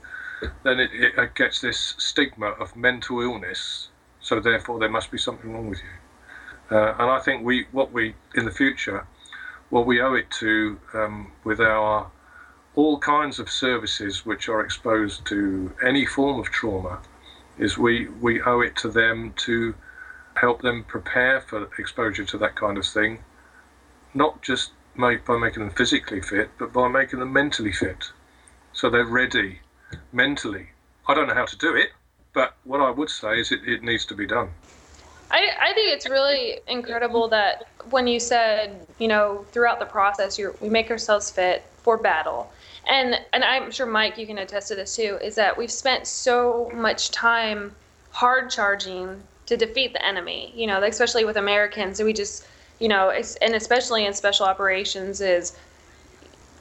then it, it gets this stigma of mental illness. So therefore, there must be something wrong with you. Uh, and I think we, what we in the future, what we owe it to um, with our all kinds of services which are exposed to any form of trauma is we, we owe it to them to help them prepare for exposure to that kind of thing, not just make, by making them physically fit, but by making them mentally fit. So they're ready mentally. I don't know how to do it, but what I would say is it, it needs to be done. I, I think it's really incredible that when you said, you know, throughout the process, we make ourselves fit for battle and and I'm sure Mike, you can attest to this too, is that we've spent so much time hard charging to defeat the enemy. You know, especially with Americans, we just, you know, and especially in special operations, is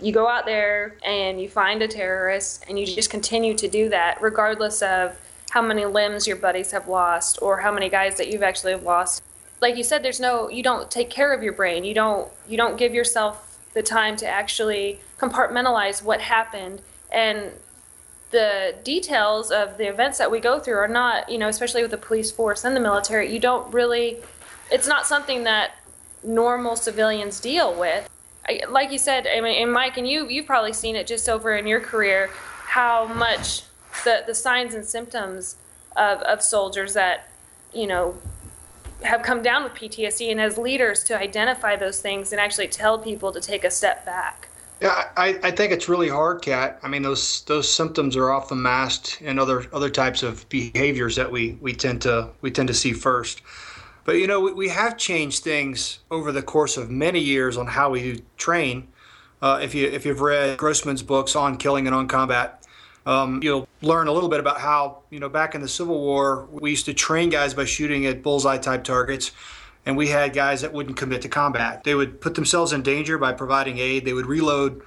you go out there and you find a terrorist and you just continue to do that, regardless of how many limbs your buddies have lost or how many guys that you've actually lost. Like you said, there's no, you don't take care of your brain. You don't, you don't give yourself the time to actually compartmentalize what happened and the details of the events that we go through are not, you know, especially with the police force and the military, you don't really, it's not something that normal civilians deal with. I, like you said, I mean, and Mike, and you, you've probably seen it just over in your career, how much the, the signs and symptoms of, of soldiers that, you know, have come down with PTSD and as leaders to identify those things and actually tell people to take a step back. Yeah, I, I think it's really hard, Kat. I mean, those those symptoms are often masked in other other types of behaviors that we, we tend to we tend to see first. But you know, we, we have changed things over the course of many years on how we train. Uh, if you if you've read Grossman's books on killing and on combat, um, you'll learn a little bit about how you know back in the Civil War we used to train guys by shooting at bullseye type targets and we had guys that wouldn't commit to combat. They would put themselves in danger by providing aid. They would reload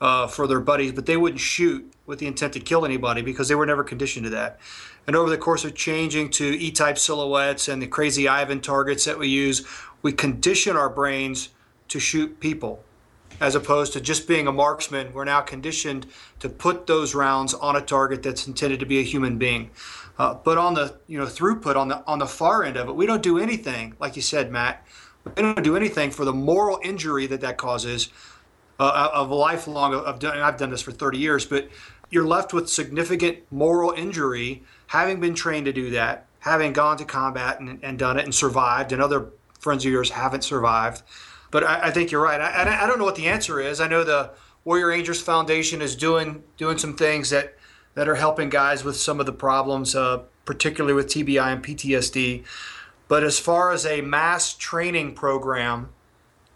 uh, for their buddies, but they wouldn't shoot with the intent to kill anybody because they were never conditioned to that. And over the course of changing to E-type silhouettes and the crazy Ivan targets that we use, we condition our brains to shoot people as opposed to just being a marksman. We're now conditioned to put those rounds on a target that's intended to be a human being. Uh, but on the you know throughput on the on the far end of it, we don't do anything, like you said, Matt. We don't do anything for the moral injury that that causes uh, of a lifelong. Of, of I've done this for 30 years, but you're left with significant moral injury, having been trained to do that, having gone to combat and, and done it and survived, and other friends of yours haven't survived. But I, I think you're right. I, I don't know what the answer is. I know the Warrior Angels Foundation is doing doing some things that that are helping guys with some of the problems, uh, particularly with TBI and PTSD. But as far as a mass training program,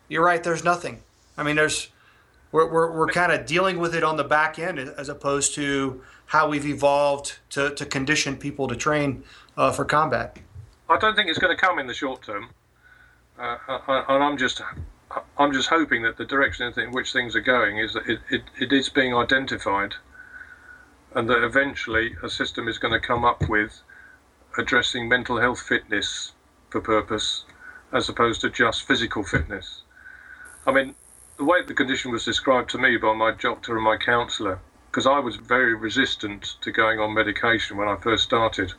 you're right. There's nothing. I mean, there's we're we're, we're kind of dealing with it on the back end as opposed to how we've evolved to, to condition people to train uh, for combat. I don't think it's going to come in the short term, Uh, uh, uh, and I'm just uh, I'm just hoping that the direction in which things are going is that it, it, it is being identified and that eventually a system is going to come up with addressing mental health fitness for purpose as opposed to just physical fitness. I mean, the way the condition was described to me by my doctor and my counsellor, because I was very resistant to going on medication when I first started.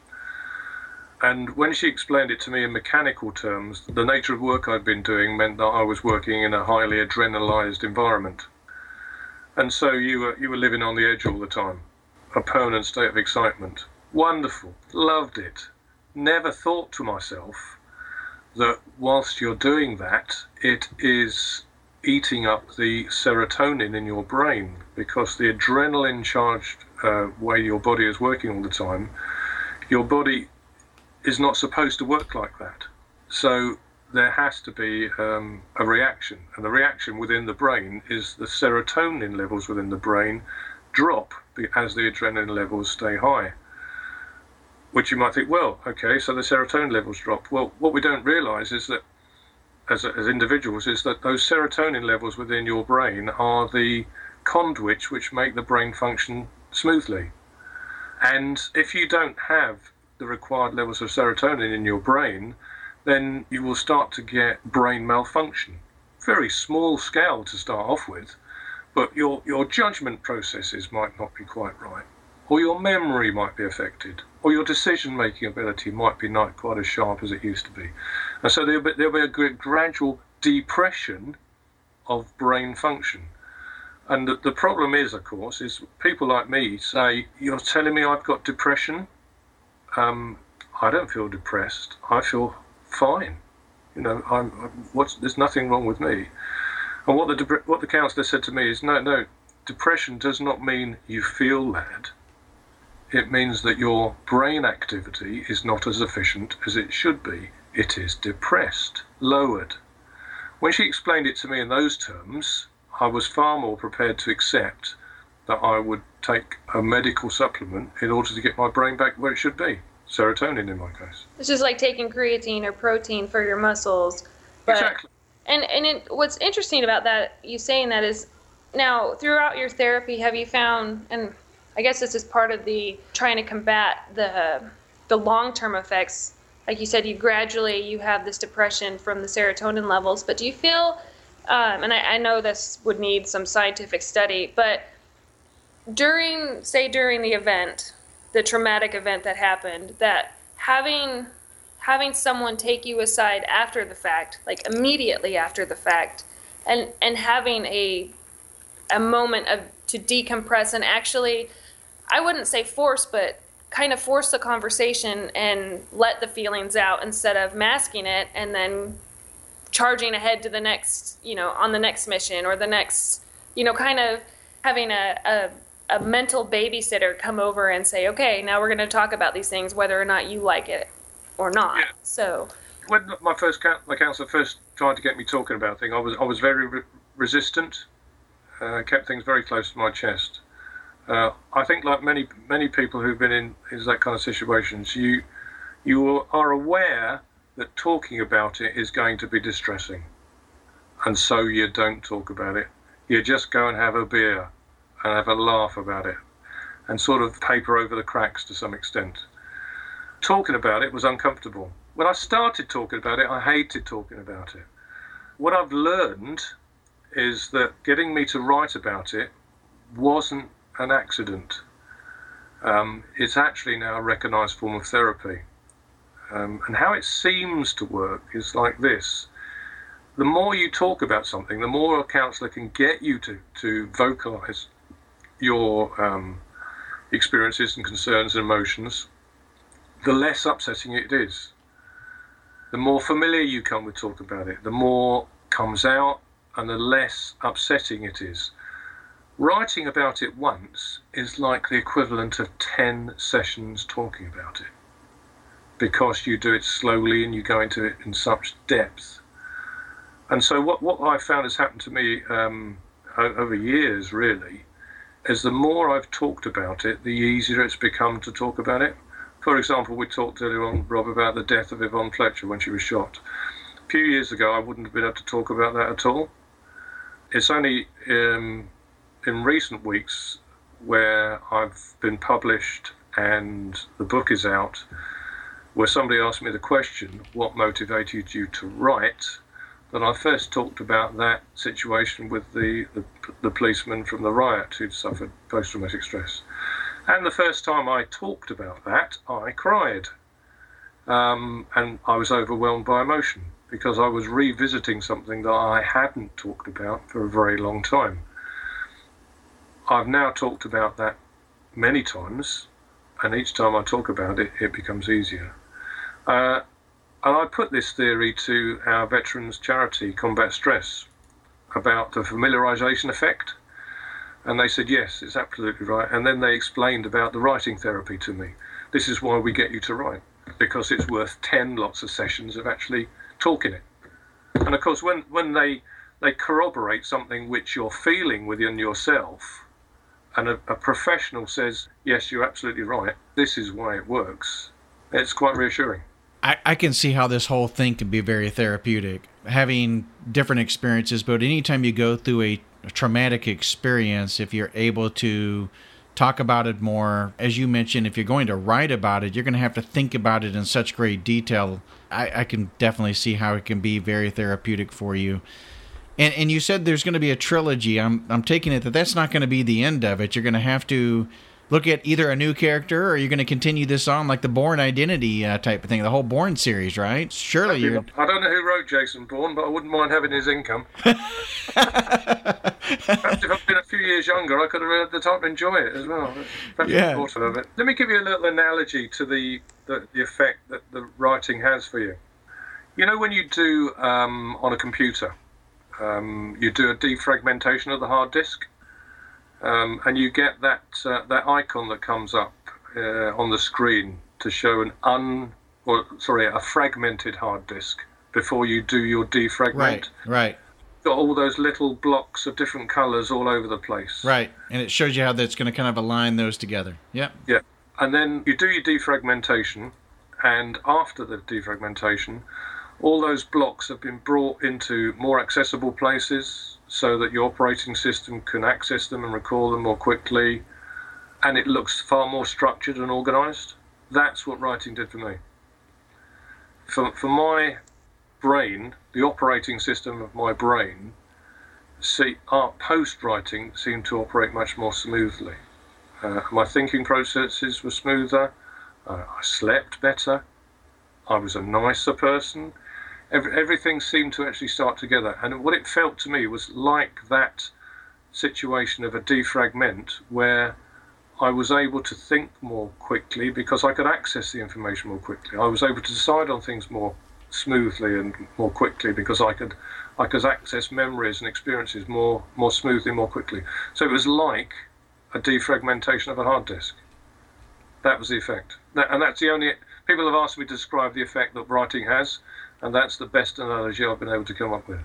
And when she explained it to me in mechanical terms, the nature of work I'd been doing meant that I was working in a highly adrenalized environment. And so you were, you were living on the edge all the time a permanent state of excitement. Wonderful. Loved it. Never thought to myself that whilst you're doing that, it is eating up the serotonin in your brain because the adrenaline charged uh, way your body is working all the time, your body is not supposed to work like that. So there has to be um, a reaction, and the reaction within the brain is the serotonin levels within the brain drop as the adrenaline levels stay high. Which you might think, well, okay, so the serotonin levels drop. Well, what we don't realize is that as, as individuals is that those serotonin levels within your brain are the conduits which make the brain function smoothly. And if you don't have the required levels of serotonin in your brain, then you will start to get brain malfunction. Very small scale to start off with, but your, your judgment processes might not be quite right, or your memory might be affected, or your decision making ability might be not quite as sharp as it used to be. And so there'll be, there'll be a gradual depression of brain function. And the, the problem is, of course, is people like me say, You're telling me I've got depression? Um, I don't feel depressed. I feel fine. You know, I'm, what's, there's nothing wrong with me. And what the what the counsellor said to me is, no, no, depression does not mean you feel bad. It means that your brain activity is not as efficient as it should be. It is depressed, lowered. When she explained it to me in those terms, I was far more prepared to accept that I would take a medical supplement in order to get my brain back where it should be. Serotonin, in my case. It's just like taking creatine or protein for your muscles. But, exactly. And and it, what's interesting about that, you saying that is, now throughout your therapy, have you found, and I guess this is part of the trying to combat the the long term effects. Like you said, you gradually you have this depression from the serotonin levels. But do you feel um, and I, I know this would need some scientific study, but during, say, during the event, the traumatic event that happened, that having having someone take you aside after the fact, like immediately after the fact, and and having a a moment of to decompress and actually, I wouldn't say force, but kind of force the conversation and let the feelings out instead of masking it and then charging ahead to the next, you know, on the next mission or the next, you know, kind of having a, a, a mental babysitter come over and say, okay, now we're going to talk about these things, whether or not you like it or not. Yeah. So when my first my counselor first tried to get me talking about things, I was I was very re- resistant. Uh, kept things very close to my chest. Uh, I think, like many many people who've been in, in that kind of situations, you you are aware that talking about it is going to be distressing. And so you don't talk about it. You just go and have a beer and have a laugh about it and sort of paper over the cracks to some extent. Talking about it was uncomfortable. When I started talking about it, I hated talking about it. What I've learned is that getting me to write about it wasn't an accident. Um, it's actually now a recognized form of therapy. Um, and how it seems to work is like this the more you talk about something, the more a counsellor can get you to, to vocalize your um, experiences and concerns and emotions, the less upsetting it is. The more familiar you come with talk about it, the more comes out and the less upsetting it is. Writing about it once is like the equivalent of 10 sessions talking about it because you do it slowly and you go into it in such depth. And so, what, what I found has happened to me um, over years really is the more I've talked about it, the easier it's become to talk about it. For example, we talked earlier on, Rob, about the death of Yvonne Fletcher when she was shot. A few years ago, I wouldn't have been able to talk about that at all. It's only um, in recent weeks where I've been published and the book is out where somebody asked me the question, What motivated you to write? that I first talked about that situation with the, the, the policeman from the riot who'd suffered post traumatic stress. And the first time I talked about that, I cried. Um, and I was overwhelmed by emotion because I was revisiting something that I hadn't talked about for a very long time. I've now talked about that many times, and each time I talk about it, it becomes easier. Uh, And I put this theory to our veterans charity, Combat Stress, about the familiarization effect. And they said, yes, it's absolutely right. And then they explained about the writing therapy to me. This is why we get you to write, because it's worth 10 lots of sessions of actually talking it. And of course, when, when they, they corroborate something which you're feeling within yourself, and a, a professional says, yes, you're absolutely right, this is why it works, it's quite reassuring. I, I can see how this whole thing can be very therapeutic. Having different experiences, but anytime you go through a, a traumatic experience, if you're able to talk about it more, as you mentioned, if you're going to write about it, you're going to have to think about it in such great detail. I, I can definitely see how it can be very therapeutic for you. And and you said there's going to be a trilogy. I'm I'm taking it that that's not going to be the end of it. You're going to have to look at either a new character or you're going to continue this on like the Bourne Identity uh, type of thing, the whole Bourne series, right? Surely you're. I don't know who wrote Jason Bourne, but I wouldn't mind having his income. Perhaps if I'd been a few years younger, I could have had the time to enjoy it as well. yeah. Of it. Let me give you a little analogy to the, the, the effect that the writing has for you. You know, when you do um, on a computer, um, you do a defragmentation of the hard disk um, and you get that uh, that icon that comes up uh, on the screen to show an un or sorry a fragmented hard disk before you do your defragment. Right. Right. Got all those little blocks of different colours all over the place. Right, and it shows you how that's going to kind of align those together. Yep. Yeah, and then you do your defragmentation, and after the defragmentation, all those blocks have been brought into more accessible places so that your operating system can access them and recall them more quickly, and it looks far more structured and organized. That's what writing did for me. For, for my brain, the operating system of my brain, see, art post writing seemed to operate much more smoothly. Uh, my thinking processes were smoother. Uh, I slept better. I was a nicer person every, everything seemed to actually start together. And what it felt to me was like that situation of a defragment where I was able to think more quickly because I could access the information more quickly. I was able to decide on things more smoothly and more quickly because I could I could access memories and experiences more more smoothly, more quickly. So it was like a defragmentation of a hard disk. That was the effect, and that's the only. People have asked me to describe the effect that writing has, and that's the best analogy I've been able to come up with.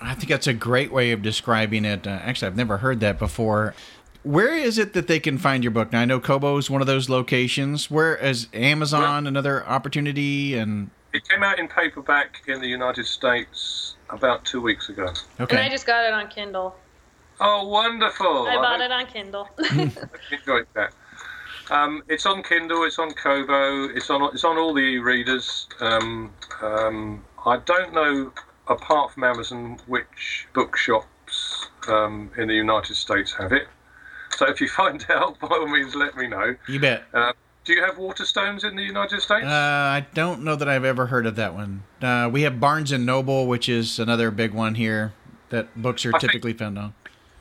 I think that's a great way of describing it. Uh, actually, I've never heard that before. Where is it that they can find your book? Now I know Kobo is one of those locations. Where is Amazon well, another opportunity? And it came out in paperback in the United States about two weeks ago. Okay, and I just got it on Kindle. Oh, wonderful! I bought I, it on Kindle. enjoyed that. Um, it's on Kindle. It's on Kobo. It's on. It's on all the e-readers. Um, um, I don't know, apart from Amazon, which bookshops um, in the United States have it. So if you find out, by all means, let me know. You bet. Uh, do you have Waterstones in the United States? Uh, I don't know that I've ever heard of that one. Uh, we have Barnes and Noble, which is another big one here that books are I typically think, found on.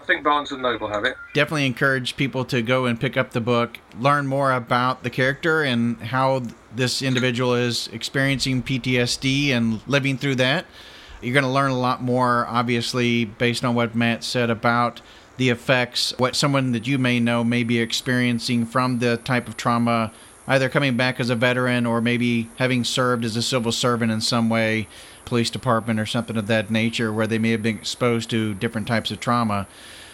I think Barnes and Noble have it. Definitely encourage people to go and pick up the book, learn more about the character and how this individual is experiencing PTSD and living through that. You're going to learn a lot more, obviously, based on what Matt said about the effects, what someone that you may know may be experiencing from the type of trauma, either coming back as a veteran or maybe having served as a civil servant in some way, police department or something of that nature, where they may have been exposed to different types of trauma.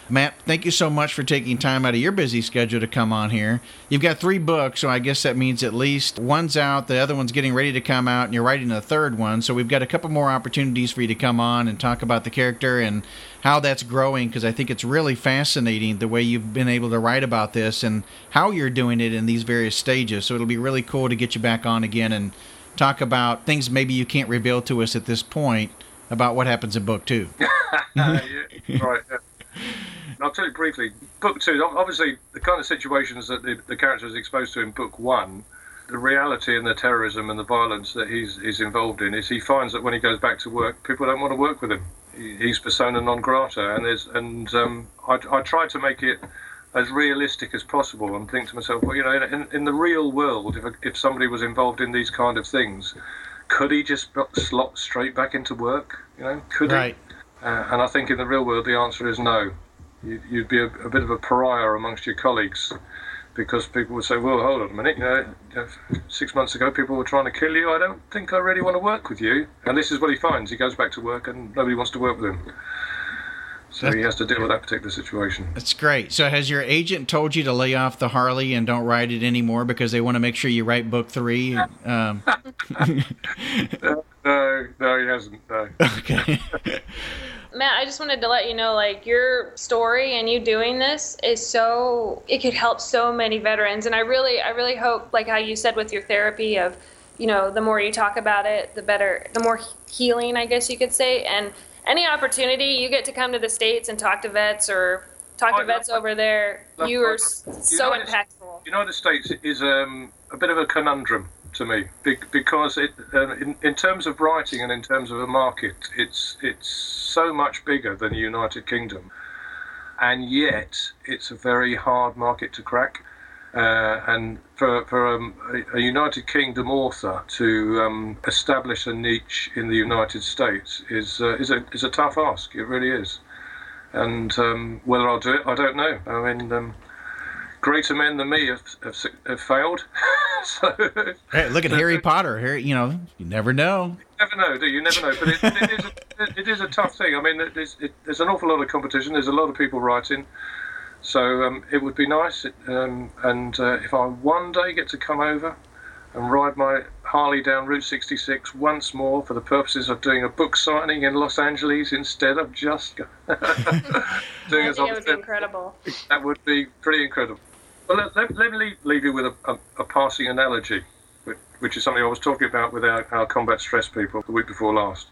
Matt, thank you so much for taking time out of your busy schedule to come on here. You've got three books, so I guess that means at least one's out, the other one's getting ready to come out, and you're writing a third one. So we've got a couple more opportunities for you to come on and talk about the character and how that's growing, because I think it's really fascinating the way you've been able to write about this and how you're doing it in these various stages. So it'll be really cool to get you back on again and talk about things maybe you can't reveal to us at this point about what happens in book two. yeah, right. I'll tell you briefly. Book two, obviously, the kind of situations that the, the character is exposed to in book one, the reality and the terrorism and the violence that he's, he's involved in is he finds that when he goes back to work, people don't want to work with him. he's persona non grata, and there's and um, I, I try to make it as realistic as possible and think to myself, well, you know, in, in the real world, if, if somebody was involved in these kind of things, could he just slot straight back into work? You know, could right. he? Uh, and I think in the real world, the answer is no. You, would be a, a, bit of a pariah amongst your colleagues because people would say, "Well, hold on a minute. You know, six months ago, people were trying to kill you. I don't think I really want to work with you." And this is what he finds. He goes back to work, and nobody wants to work with him. So he has to deal with that particular situation. That's great. So has your agent told you to lay off the Harley and don't ride it anymore because they want to make sure you write book three? Um. no, no, he hasn't. No. Okay. Matt, I just wanted to let you know, like your story and you doing this is so it could help so many veterans, and I really, I really hope, like how you said with your therapy of, you know, the more you talk about it, the better, the more healing, I guess you could say, and any opportunity you get to come to the states and talk to vets or talk to vets over there, you are so impactful. United States is um, a bit of a conundrum to me because it, uh, in, in terms of writing and in terms of a market, it's it's so much bigger than the United Kingdom, and yet it's a very hard market to crack. Uh, and for, for um, a, a, United Kingdom author to um, establish a niche in the United States is uh, is a is a tough ask. It really is. And um, whether I'll do it, I don't know. I mean, um, greater men than me have, have, have failed. so, hey, look at Harry Potter. Harry, you know, you never know. You never know, do you? you never know. But it, it, is a, it is a tough thing. I mean, it, there's an awful lot of competition. There's a lot of people writing. So um, it would be nice, um, and uh, if I one day get to come over and ride my Harley down Route 66 once more for the purposes of doing a book signing in Los Angeles instead of just doing I think it would be incredible. That would be pretty incredible. Well, let, let, let me leave, leave, you with a, a, a, passing analogy, which, which, is something I was talking about with our, our combat stress people the week before last,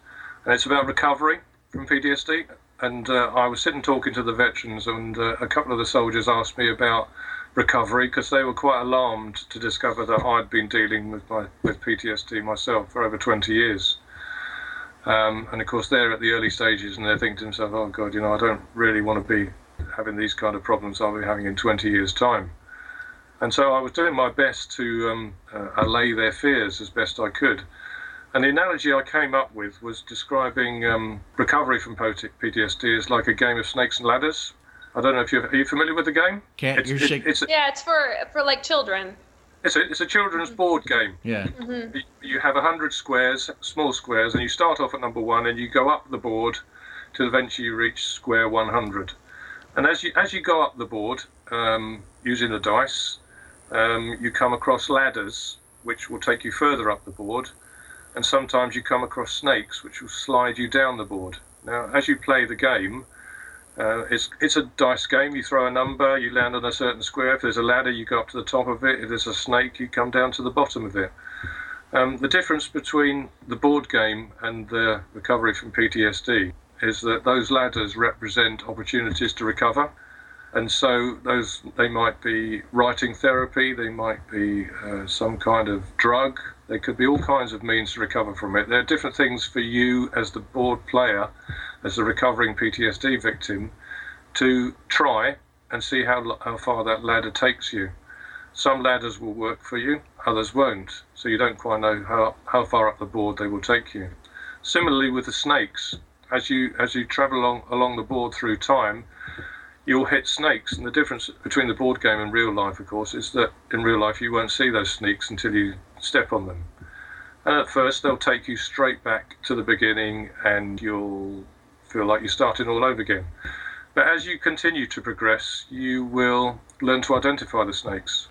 and it's about recovery from PTSD and uh, I was sitting talking to the veterans, and uh, a couple of the soldiers asked me about recovery because they were quite alarmed to discover that I'd been dealing with my with PTSD myself for over 20 years. Um, and of course, they're at the early stages, and they're thinking to themselves, "Oh God, you know, I don't really want to be having these kind of problems I'll be having in 20 years' time." And so I was doing my best to um, uh, allay their fears as best I could. And the analogy I came up with was describing um, recovery from PTSD as like a game of snakes and ladders. I don't know if you're are you familiar with the game. Can't it's, you're it, it's a, yeah, it's for for like children. It's a it's a children's board game. Yeah. Mm-hmm. You, you have a hundred squares, small squares, and you start off at number one, and you go up the board till eventually you reach square 100. And as you as you go up the board um, using the dice, um, you come across ladders which will take you further up the board and sometimes you come across snakes which will slide you down the board. Now, as you play the game, uh, it's it's a dice game. You throw a number, you land on a certain square. If there's a ladder, you go up to the top of it. If there's a snake, you come down to the bottom of it. Um, the difference between the board game and the recovery from PTSD is that those ladders represent opportunities to recover and so those they might be writing therapy, they might be uh, some kind of drug. There could be all kinds of means to recover from it. There are different things for you as the board player, as the recovering PTSD victim, to try and see how how far that ladder takes you. Some ladders will work for you, others won't. So you don't quite know how, how far up the board they will take you. Similarly with the snakes, as you as you travel along along the board through time you'll hit snakes. And the difference between the board game and real life, of course, is that in real life you won't see those snakes until you step on them. And at first they'll take you straight back to the beginning and you'll feel like you're starting all over again. But as you continue to progress, you will learn to identify the snakes.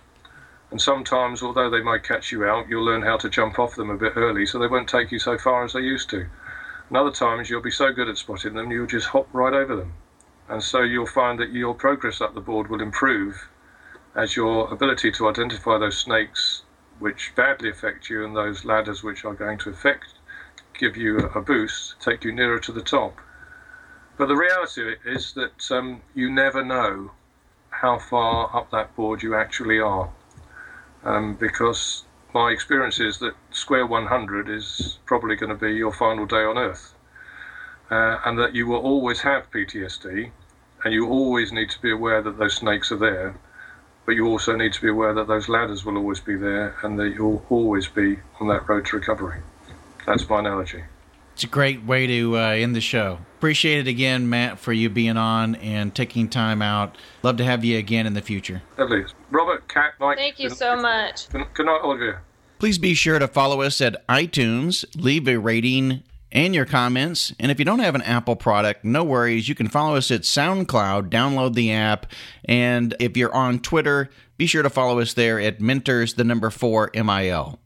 And sometimes, although they might catch you out, you'll learn how to jump off them a bit early so they won't take you so far as they used to. And other times, you'll be so good at spotting them, you'll just hop right over them and so you'll find that your progress up the board will improve as your ability to identify those snakes which badly affect you and those ladders which are going to affect give you a boost, take you nearer to the top. But the reality is that um, you never know how far up that board you actually are, um, because my experience is that square 100 is probably going to be your final day on Earth uh, and that you will always have PTSD, and you always need to be aware that those snakes are there, but you also need to be aware that those ladders will always be there, and that you'll always be on that road to recovery. That's my analogy. It's a great way to uh, end the show. Appreciate it again, Matt, for you being on and taking time out. Love to have you again in the future. Lovely. Robert, Kat, Mike. Thank you so much. Good good night, all of you. Please be sure to follow us at iTunes, leave a rating and your comments. And if you don't have an Apple product, no worries. You can follow us at SoundCloud, download the app. And if you're on Twitter, be sure to follow us there at Mentors, the number four MIL.